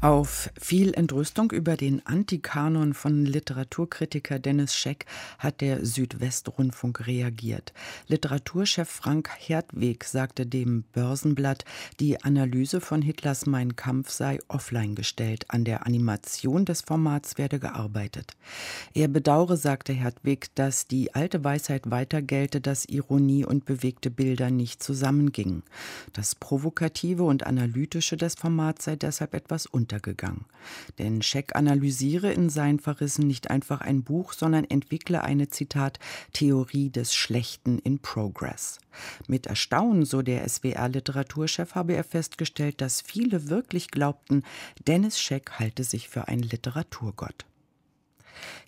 auf viel Entrüstung über den Antikanon von Literaturkritiker Dennis Scheck hat der Südwestrundfunk reagiert. Literaturchef Frank Hertweg sagte dem Börsenblatt, die Analyse von Hitlers Mein Kampf sei offline gestellt. An der Animation des Formats werde gearbeitet. Er bedauere, sagte Hertweg, dass die alte Weisheit weiter gelte, dass Ironie und bewegte Bilder nicht zusammengingen. Das Provokative und Analytische des Formats sei deshalb etwas unter untergegangen. Denn Scheck analysiere in seinen Verrissen nicht einfach ein Buch, sondern entwickle eine, Zitat, Theorie des Schlechten in Progress. Mit Erstaunen, so der SWR-Literaturchef, habe er festgestellt, dass viele wirklich glaubten, Dennis Scheck halte sich für einen Literaturgott.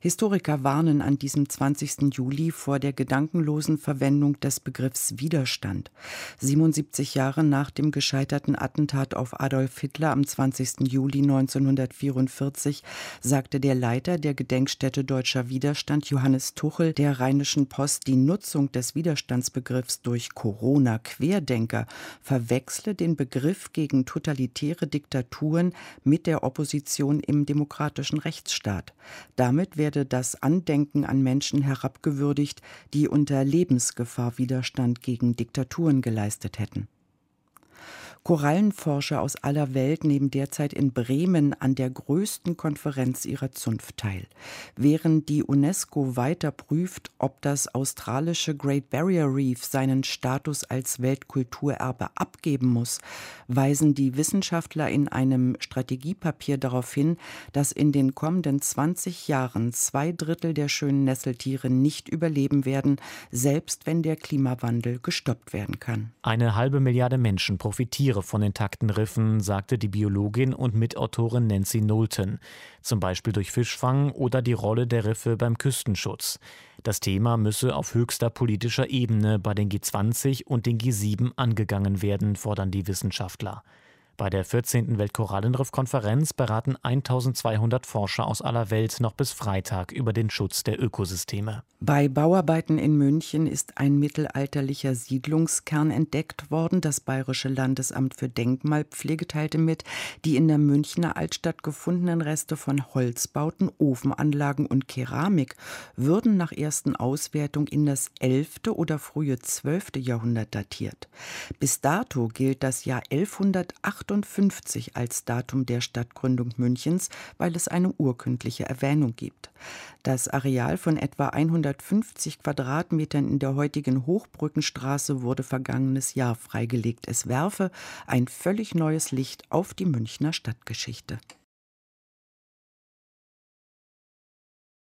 Historiker warnen an diesem 20. Juli vor der gedankenlosen Verwendung des Begriffs Widerstand. 77 Jahre nach dem gescheiterten Attentat auf Adolf Hitler am 20. Juli 1944 sagte der Leiter der Gedenkstätte Deutscher Widerstand Johannes Tuchel der Rheinischen Post, die Nutzung des Widerstandsbegriffs durch Corona-Querdenker verwechsle den Begriff gegen totalitäre Diktaturen mit der Opposition im demokratischen Rechtsstaat. Damit damit werde das Andenken an Menschen herabgewürdigt, die unter Lebensgefahr Widerstand gegen Diktaturen geleistet hätten. Korallenforscher aus aller Welt nehmen derzeit in Bremen an der größten Konferenz ihrer Zunft teil. Während die UNESCO weiter prüft, ob das australische Great Barrier Reef seinen Status als Weltkulturerbe abgeben muss, weisen die Wissenschaftler in einem Strategiepapier darauf hin, dass in den kommenden 20 Jahren zwei Drittel der schönen Nesseltiere nicht überleben werden, selbst wenn der Klimawandel gestoppt werden kann. Eine halbe Milliarde Menschen profitieren Tiere von intakten Riffen, sagte die Biologin und Mitautorin Nancy Knowlton, zum Beispiel durch Fischfang oder die Rolle der Riffe beim Küstenschutz. Das Thema müsse auf höchster politischer Ebene bei den G20 und den G7 angegangen werden, fordern die Wissenschaftler. Bei der 14. Weltkorallenriff-Konferenz beraten 1200 Forscher aus aller Welt noch bis Freitag über den Schutz der Ökosysteme. Bei Bauarbeiten in München ist ein mittelalterlicher Siedlungskern entdeckt worden. Das Bayerische Landesamt für Denkmalpflege teilte mit, die in der Münchner Altstadt gefundenen Reste von Holzbauten, Ofenanlagen und Keramik würden nach ersten Auswertung in das 11. oder frühe 12. Jahrhundert datiert. Bis dato gilt das Jahr 1108 1958 als Datum der Stadtgründung Münchens, weil es eine urkundliche Erwähnung gibt. Das Areal von etwa 150 Quadratmetern in der heutigen Hochbrückenstraße wurde vergangenes Jahr freigelegt. Es werfe ein völlig neues Licht auf die Münchner Stadtgeschichte.